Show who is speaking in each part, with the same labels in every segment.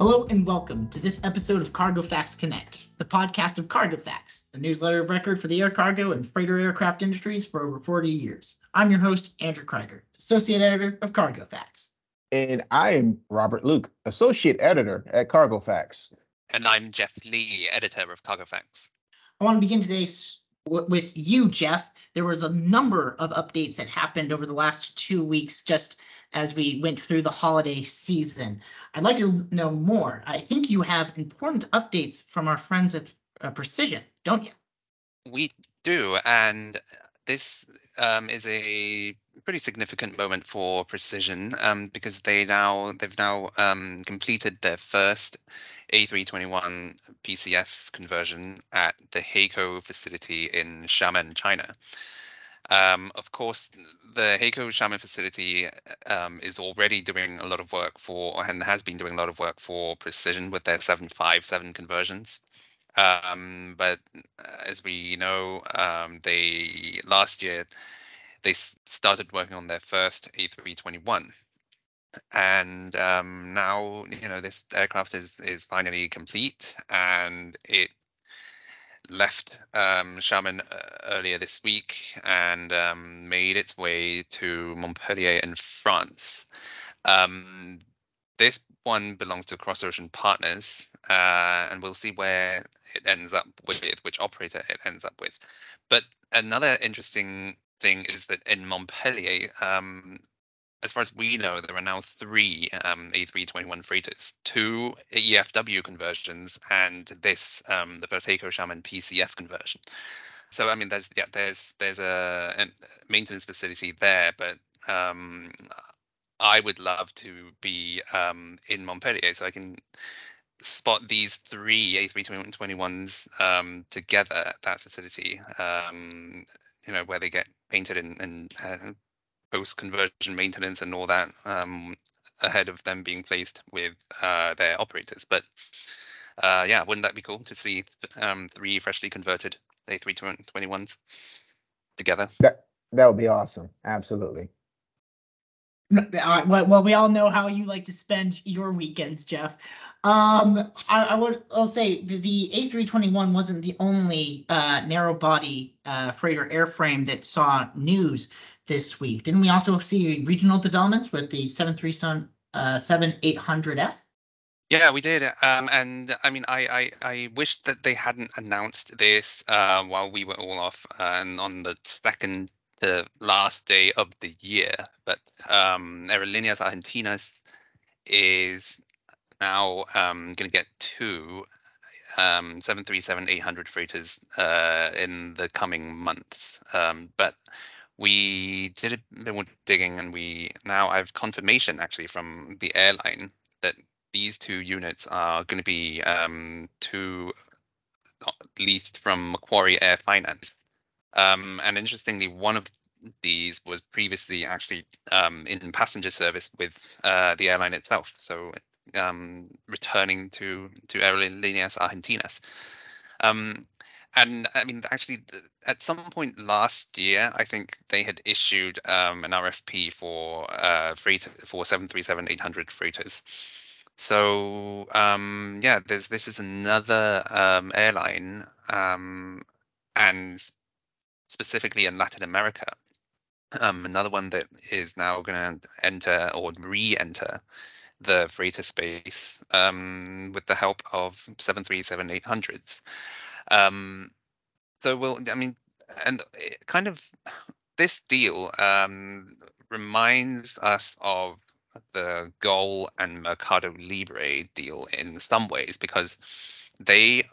Speaker 1: Hello and welcome to this episode of Cargo Facts Connect, the podcast of Cargo Facts, the newsletter of record for the air cargo and freighter aircraft industries for over 40 years. I'm your host, Andrew Kreider, Associate Editor of Cargo Facts.
Speaker 2: And I am Robert Luke, Associate Editor at Cargo Facts.
Speaker 3: And I'm Jeff Lee, Editor of Cargo Facts.
Speaker 1: I want to begin today with you, Jeff. There was a number of updates that happened over the last two weeks just as we went through the holiday season. I'd like to know more. I think you have important updates from our friends at uh, Precision, don't you?
Speaker 3: We do, and this um, is a pretty significant moment for Precision um, because they now they've now um, completed their first A321 PCF conversion at the HAECO facility in Xiamen, China. Um, of course, the HAECO Xiamen facility um, is already doing a lot of work for, and has been doing a lot of work for Precision with their 757 conversions. Um, but uh, as we know, um, they last year they started working on their first A321, and um, now you know this aircraft is is finally complete, and it left um, Xiamen uh, earlier this week and um, made its way to Montpellier in France. Um, this one belongs to Cross Ocean Partners, uh, and we'll see where it ends up with, which operator it ends up with. But another interesting thing is that in Montpellier, um, as far as we know, there are now three um, A321 freighters, two EFW conversions, and this, um, the first HAECO Xiamen PCF conversion. So I mean, there's yeah, there's there's a, a maintenance facility there, but um, I would love to be um, in Montpellier so I can spot these three A321s um, together at that facility. Um, you know, where they get painted and, and uh, post conversion maintenance and all that um, ahead of them being placed with uh, their operators. But uh, yeah, wouldn't that be cool to see um, three freshly converted A321s together?
Speaker 2: That that would be awesome. Absolutely.
Speaker 1: Well, we all know how you like to spend your weekends, Jeff. Um, I, I would I'll say the, the A321 wasn't the only uh, narrow body uh, freighter airframe that saw news this week. Didn't we also see regional developments with the 737 uh, 7800F?
Speaker 3: Yeah, we did. Um, and I mean, I, I, I wish that they hadn't announced this uh, while we were all off and on the second the last day of the year. But um, Aerolíneas Argentinas is now um, going to get two um, 737-800 freighters uh, in the coming months. Um, but we did a bit more digging and we now I have confirmation actually from the airline that these two units are going to be um, two leased from Macquarie Air Finance. Um, and interestingly, one of these was previously actually um, in passenger service with uh, the airline itself. So um, returning to to Aerolíneas Argentinas. Um, and I mean, actually, at some point last year, I think they had issued um, an RFP for uh, freight for 737-800 freighters. So um, yeah, this is another um, airline, um, and specifically in Latin America, um, another one that is now going to enter or re-enter the freighter space um, with the help of 737-800s. Um, so we'll, I mean, and kind of this deal um, reminds us of the Gol and Mercado Libre deal in some ways because they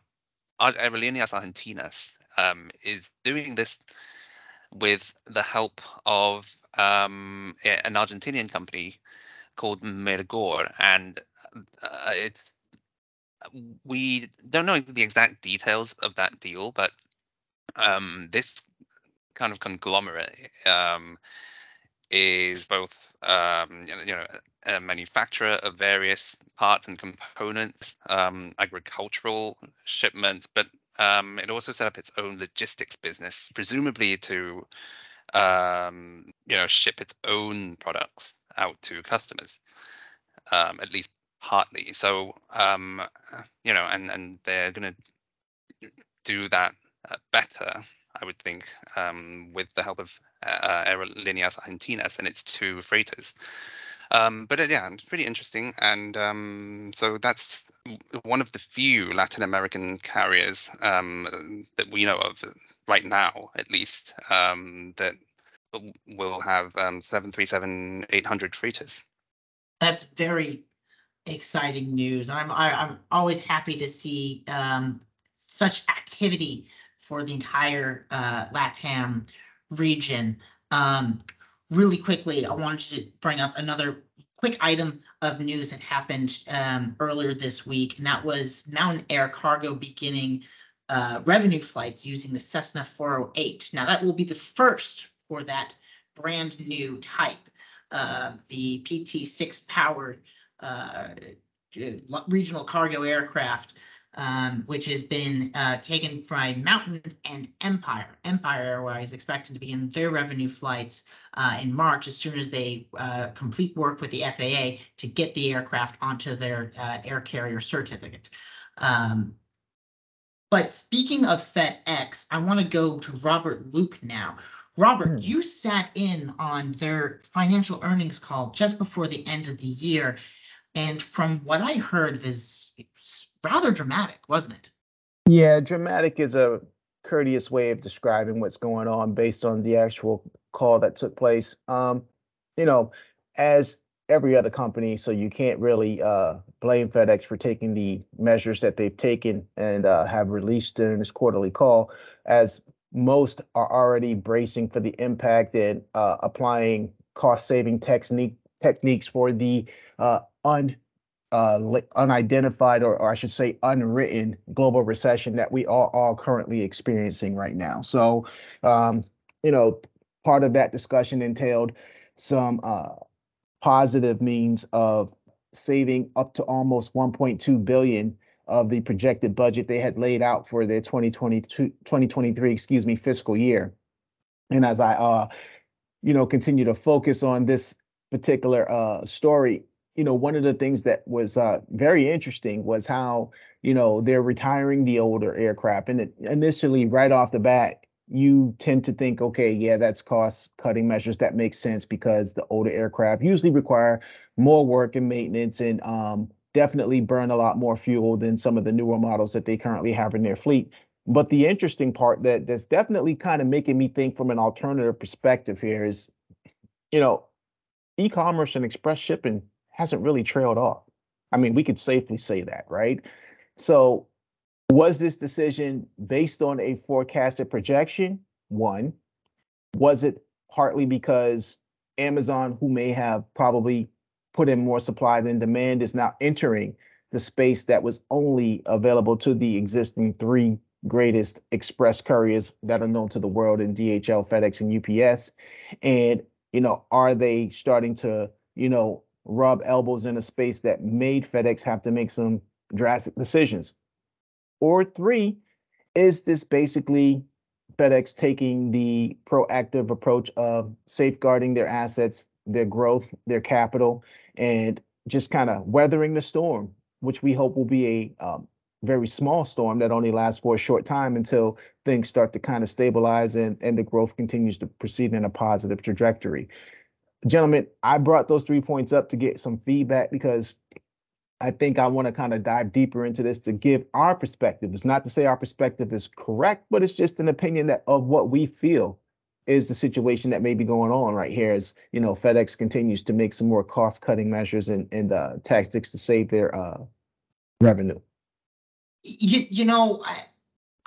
Speaker 3: are Aerolíneas Argentinas um, is doing this with the help of um, an Argentinian company called Mirgor, and uh, it's we don't know the exact details of that deal, but um, this kind of conglomerate um, is both um, you know a manufacturer of various parts and components, um, agricultural shipments, but um, it also set up its own logistics business, presumably to you know ship its own products out to customers, at least partly. So um, you know, and and they're going to do that uh, better, I would think, um, with the help of uh, Aerolíneas Argentinas and its two freighters. Um, but uh, yeah, it's pretty interesting, and um, so that's one of the few Latin American carriers um, that we know of right now, at least, um, that will have um, 737-800 freighters.
Speaker 1: That's very exciting news. I'm I, am i am always happy to see um, such activity for the entire uh, LATAM region. Um, really quickly, I wanted to bring up another quick item of news that happened um, earlier this week, and that was Mountain Air Cargo beginning uh, revenue flights using the Cessna 408. Now, that will be the first for that brand new type, uh, the PT6 powered uh, regional cargo aircraft um, which has been uh, taken by Mountain and Empire. Empire Airways expected to begin their revenue flights uh, in March as soon as they uh, complete work with the FAA to get the aircraft onto their uh, air carrier certificate. Um, but speaking of FedEx, I want to go to Robert Luke now. Robert, hmm. you sat in on their financial earnings call just before the end of the year. And from what I heard, this rather dramatic, wasn't it?
Speaker 2: Yeah, dramatic is a courteous way of describing what's going on based on the actual call that took place. Um, you know, as every other company, so you can't really uh, blame FedEx for taking the measures that they've taken and uh, have released during this quarterly call, as most are already bracing for the impact and uh, applying cost-saving technique techniques for the uh, uh, unidentified, or, or, I should say, unwritten global recession that we are all currently experiencing right now. So, um, you know, part of that discussion entailed some uh, positive means of saving up to almost 1.2 billion of the projected budget they had laid out for their 2022 2023 excuse me fiscal year and as i uh you know continue to focus on this particular uh story you know, one of the things that was uh, very interesting was how, you know, they're retiring the older aircraft. And it, initially, right off the bat, you tend to think, okay, yeah, that's cost cutting measures. That makes sense because the older aircraft usually require more work and maintenance and um, definitely burn a lot more fuel than some of the newer models that they currently have in their fleet. But the interesting part that that's definitely kind of making me think from an alternative perspective here is, you know, e-commerce and express shipping hasn't really trailed off. I mean, we could safely say that, right? So, was this decision based on a forecasted projection? One. Was it partly because Amazon, who may have probably put in more supply than demand, is now entering the space that was only available to the existing three greatest express couriers that are known to the world in DHL, FedEx, and UPS? And, you know, are they starting to, you know, rub elbows in a space that made FedEx have to make some drastic decisions? Or three, is this basically FedEx taking the proactive approach of safeguarding their assets, their growth, their capital, and just kind of weathering the storm, which we hope will be a um, very small storm that only lasts for a short time until things start to kind of stabilize and, and the growth continues to proceed in a positive trajectory gentlemen, I brought those three points up to get some feedback because I think I want to kind of dive deeper into this to give our perspective. It's not to say our perspective is correct, but it's just an opinion that of what we feel is the situation that may be going on right here as you know FedEx continues to make some more cost cutting measures and, and uh, tactics to save their uh, revenue.
Speaker 1: You, you know, I,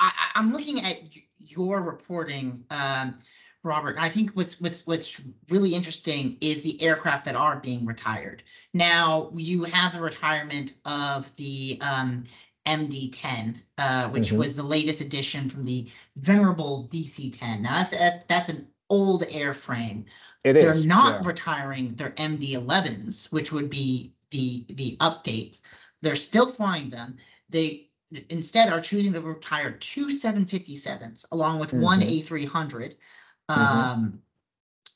Speaker 1: I, I'm looking at your reporting. Um, Robert, I think what's what's what's really interesting is the aircraft that are being retired. Now you have the retirement of the um, MD-10, uh, which mm-hmm. was the latest addition from the venerable DC-10. Now that's a, that's an old airframe.
Speaker 2: It
Speaker 1: They're
Speaker 2: is,
Speaker 1: not
Speaker 2: yeah.
Speaker 1: retiring their MD-11s, which would be the the updates. They're still flying them. They instead are choosing to retire two 757s along with mm-hmm. one A300 Mm-hmm. Um,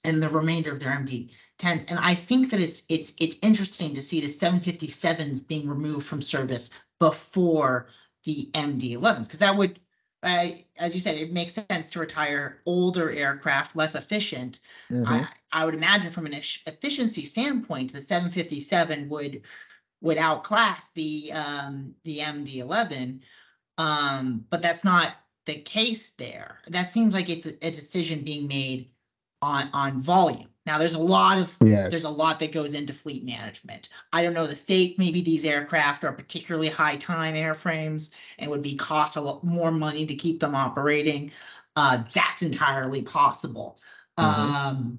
Speaker 1: and the remainder of their MD tens. And I think that it's it's it's interesting to see the 757s being removed from service before the MD 11s because that would, uh, as you said, it makes sense to retire older aircraft, less efficient.
Speaker 2: Mhm.
Speaker 1: I, I would imagine from an eff- efficiency standpoint, the 757 would would outclass the um, the MD 11. Um, but that's not the case there. That seems like it's a, decision being made on on volume. Now, there's a lot of there's a lot that goes into fleet management. I don't know the state, maybe these aircraft are particularly high time airframes and would be cost a lot more money to keep them operating. Uh, that's entirely possible.
Speaker 2: Mhm.
Speaker 1: Um,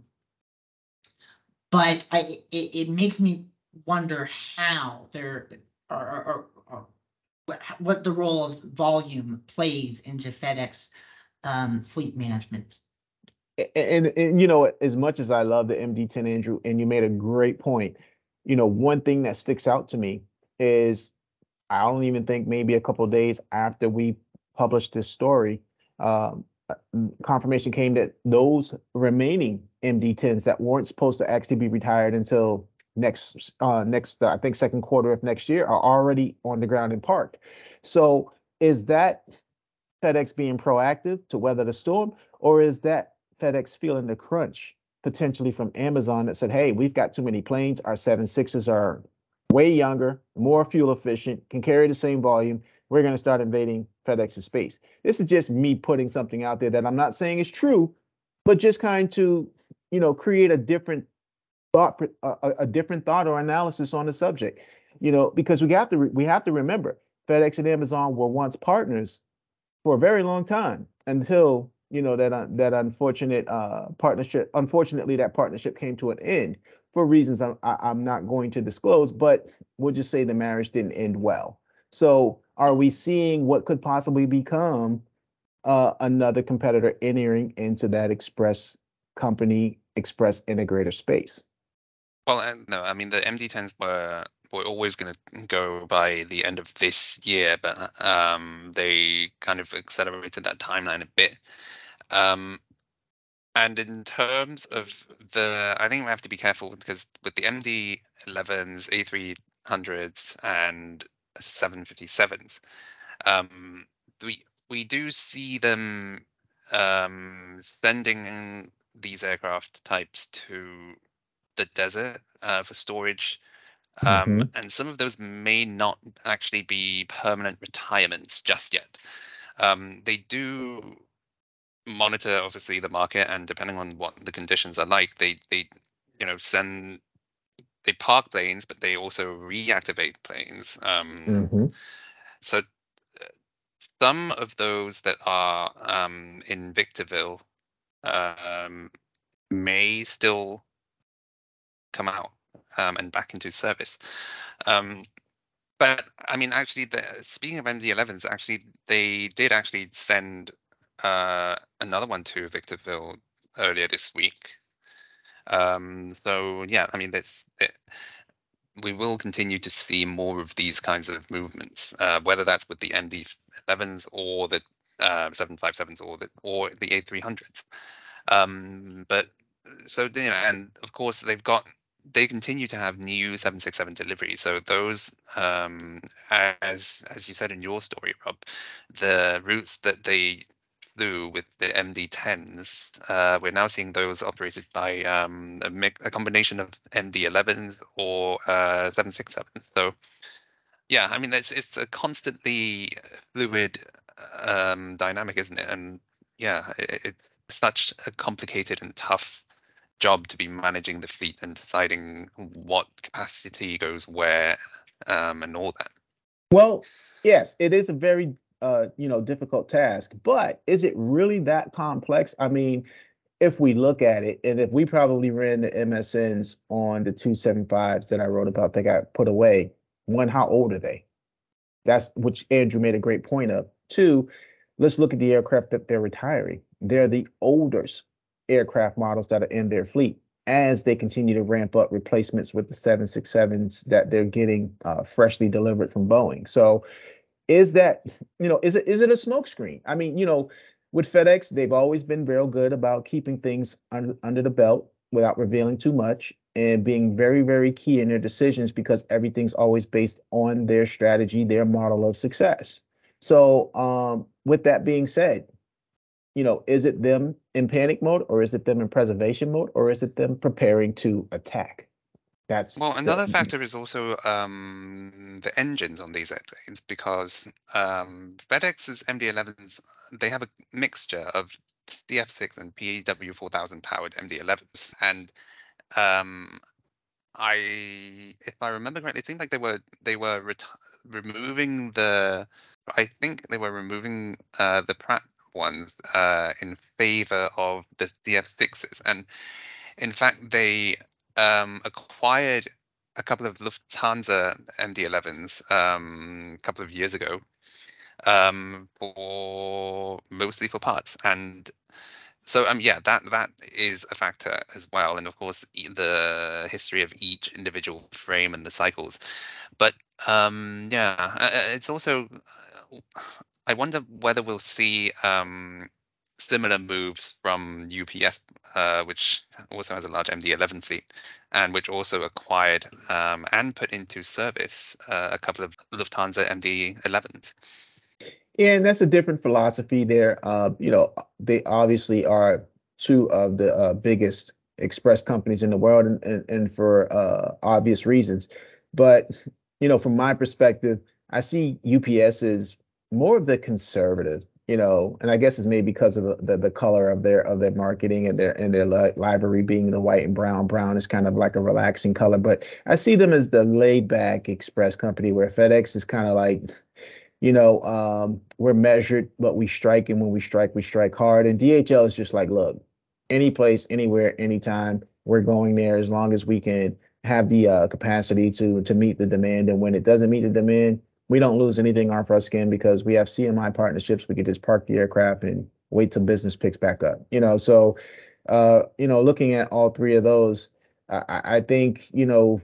Speaker 1: but I, it, it makes me wonder how there are, are, are what, what the role of volume plays into FedEx um, fleet management.
Speaker 2: A- And, and you know, as much as I love the MD10 Andrew, and you made a great point, you know, one thing that sticks out to me is I don't even think maybe a couple days after we published this story, um, uh, mm, confirmation came that those remaining MD10s that weren't supposed to actually be retired until next uh next uh, I think second quarter of next year are already on the ground and parked. So is that FedEx being proactive to weather the storm, or is that FedEx feeling the crunch potentially from Amazon that said, hey, we've got too many planes. Our seven sixes are way younger, more fuel efficient, can carry the same volume. We're going to start invading FedEx's space. This is just me putting something out there that I'm not saying is true, but just kind to, you know, create a different thought, a, a- different thought or analysis on the subject. You know, because we have to re- we have to remember FedEx and Amazon were once partners for a very long time until you know that un- that unfortunate uh, partnership. Unfortunately, that partnership came to an end for reasons I'm, I- I'm not going to disclose. But we'll just say the marriage didn't end well. So, are we seeing what could possibly become uh, another competitor entering into that express company, express integrator space?
Speaker 3: Well, no, I mean the MD10s were were always going to go by the end of this year, but um, they kind of accelerated that timeline a bit. Um, and in terms of the, I think we have to be careful because with the MD11s, A300s, and 757s, um, we we do see them um, sending these aircraft types to the desert uh, for storage. Um, And some of those may not actually be permanent retirements just yet. Um, they do monitor, obviously, the market, and depending on what the conditions are like, they they you know send they park planes, but they also reactivate planes. Um,
Speaker 2: Mm-hmm.
Speaker 3: so uh, some of those that are um, in Victorville um, may still come out um, and back into service. Um, but I mean, actually, the, speaking of MD11s, actually, they did actually send uh, another one to Victorville earlier this week. Um, so yeah, I mean, that's it, we will continue to see more of these kinds of movements, uh, whether that's with the MD11s or the uh, 757s or the or the A300s. Um, but so you know, and of course they've got they continue to have new 767 deliveries. So those, um, as as you said in your story, Rob, the routes that they flew with the MD10s, uh, we're now seeing those operated by um, a, mix, a combination of MD11s or uh, 767s. So yeah, I mean it's it's a constantly fluid um, dynamic, isn't it? And yeah, it, it's such a complicated and tough job to be managing the fleet and deciding what capacity goes where um, and all that.
Speaker 2: Well, yes, it is a very uh, you know, difficult task, but is it really that complex? I mean, if we look at it, and if we probably ran the MSNs on the 275s that I wrote about that got put away, one, how old are they? That's which Andrew made a great point of. Two, let's look at the aircraft that they're retiring. They're the oldest aircraft models that are in their fleet as they continue to ramp up replacements with the 767s that they're getting uh, freshly delivered from Boeing. So is that, you know, is it is it a smokescreen? I mean, you know, with FedEx, they've always been real good about keeping things under under the belt. without revealing too much and being very, very key in their decisions because everything's always based on their strategy, their model of success. So, um, with that being said, you know, is it them in panic mode or is it them in preservation mode or is it them preparing to attack? That's
Speaker 3: Well,
Speaker 2: the-
Speaker 3: another factor is also um, the engines on these airplanes because um, FedEx's MD-11s they have a mixture of CF6 and PW4000 powered MD-11s, and um, I, if I remember correctly, it seemed like they were they were reti- removing the. I think they were removing uh, the Pratt ones uh, in favor of the CF6s. and in fact they um, acquired a couple of Lufthansa MD-11s um, a couple of years ago um, for mostly for parts, and so um yeah that that is a factor as well, and of course the history of each individual frame and the cycles, but um yeah uh, uh, it's also uh, I wonder whether we'll see um similar moves from UPS, uh, which also has a large MD-11 fleet, and which also acquired um, and put into service uh, a couple of Lufthansa MD-11s.
Speaker 2: Yeah, and that's a different philosophy there. Uh, you know, they obviously are two of the uh, biggest express companies in the world, and and, and for uh, obvious reasons. But you know, from my perspective, I see UPS as more of the conservative. You know, and I guess it's maybe because of the, the, the color of their of their marketing and their and their li- livery being the white and brown. Brown is kind of like a relaxing color, but I see them as the laid back express company where FedEx is kind of like you know, um, we're measured, but we strike, and when we strike, we strike hard. And DHL is just like, look, any place, anywhere, anytime, we're going there as long as we can have the uh, capacity to to meet the demand. And when it doesn't meet the demand, we don't lose anything off our skin because we have CMI partnerships. We can just park the aircraft and wait till business picks back up. You know, so uh, you know, looking at all three of those, I, I think you know,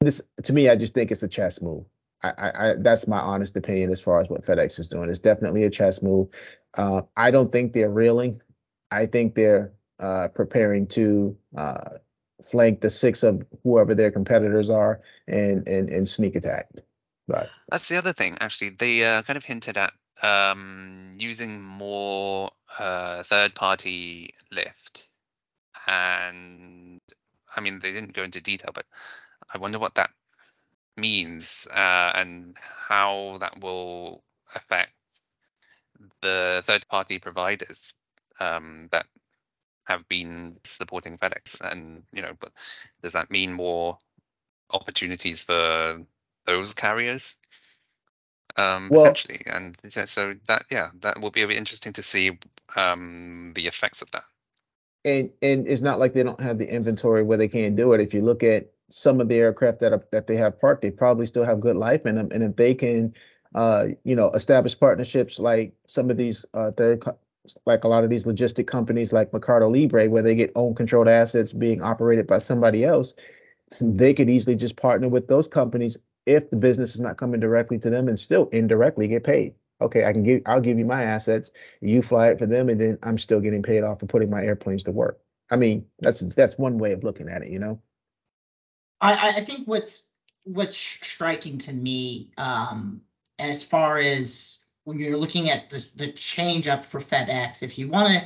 Speaker 2: this to me, I just think it's a chess move. I, I, I that's my honest opinion as far as what FedEx is doing. It's definitely a chess move. Uh, I don't think they're reeling. I think they're uh, preparing to uh, flank the six of whoever their competitors are and and and sneak attack. But
Speaker 3: That's the other thing, actually. They uh, kind of hinted at um, using more uh, third-party lift, and I mean they didn't go into detail, but I wonder what that means uh, and how that will affect the third-party providers um, that have been supporting FedEx, and you know, but does that mean more opportunities for those carriers? Um,
Speaker 2: Well-
Speaker 3: potentially, and so that yeah, that will be interesting to see um, the effects of that.
Speaker 2: and and it's not like they don't have the inventory where they can't do it. If you look at some of the aircraft that are, that they have parked, they probably still have good life in them. And if they can, uh, you know, establish partnerships like some of these uh, third, like a lot of these logistic companies like Mercado Libre, where they get own controlled assets being operated by somebody else, they could easily just partner with those companies if the business is not coming directly to them and still indirectly get paid. Okay, I can give, I'll give you my assets, you fly it for them, and then I'm still getting paid off for putting my airplanes to work. I mean, that's that's one way of looking at it, you know.
Speaker 1: I, I- think what's, what's striking to me, um, as far as when you're looking at the, the change up for FedEx, if you want to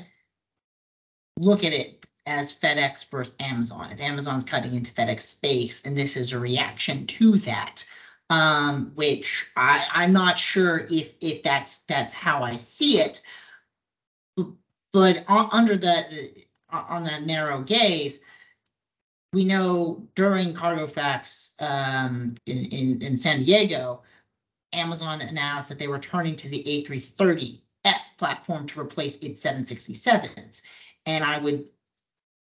Speaker 1: look at it as FedEx versus Amazon, if Amazon's cutting into FedEx space, and this is a reaction to that, um, which I, I'm not sure if, if that's, that's how I see it. But on, under the, on that narrow gaze, we know during Cargo um, in, in, in San Diego, Amazon announced that they were turning to the A330F platform to replace its 767s. And I would,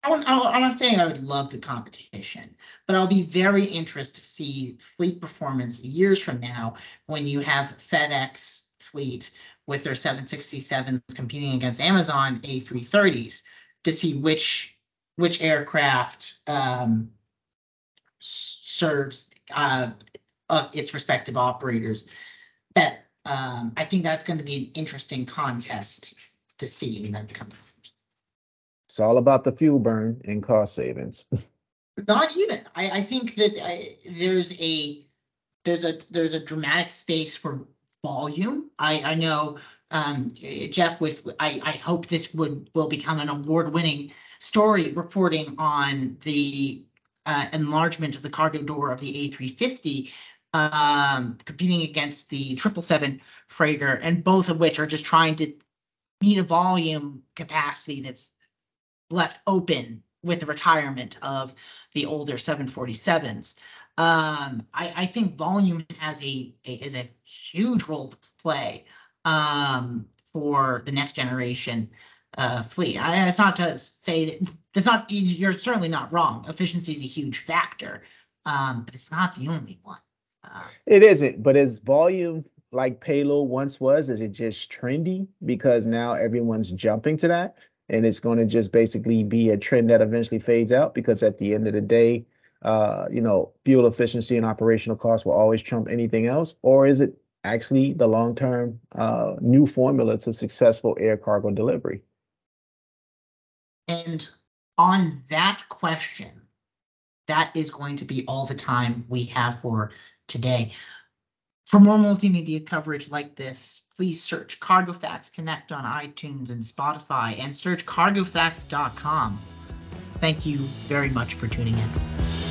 Speaker 1: I wouldn't- I- I'm not saying I would love the competition, but I'll be very interested to see fleet performance years from now when you have FedEx fleet with their 767s competing against Amazon A330s to see which which aircraft um, serves uh, its respective operators. But um, I think that's going to be an interesting contest to see in the coming.
Speaker 2: It's all about the fuel burn and cost savings.
Speaker 1: Not even. I, I think that I, there's a there's a there's a dramatic space for volume. I I know um Jeff with I I hope this would will become an award-winning story reporting on the uh, enlargement of the cargo door of the A350 um competing against the 777 freighter and both of which are just trying to meet a volume capacity that's left open with the retirement of the older 747s. Um, I, I think volume has a, a is a huge role to play um, for the next generation uh, fleet. I, it's not to say that it's not. You're certainly not wrong. Efficiency is a huge factor, um, but it's not the only one. Uh,
Speaker 2: It isn't, but is volume like payload once was? Is it just trendy because now everyone's jumping to that? And it's going to just basically be a trend that eventually fades out because at the end of the day, uh, you know, fuel efficiency and operational costs will always trump anything else? Or is it actually the long-term uh, new formula to successful air cargo delivery?
Speaker 1: And on that question, that is going to be all the time we have for today. For more multimedia coverage like this, please search Cargo Facts Connect on iTunes and Spotify and search cargofacts.com. Thank you very much for tuning in.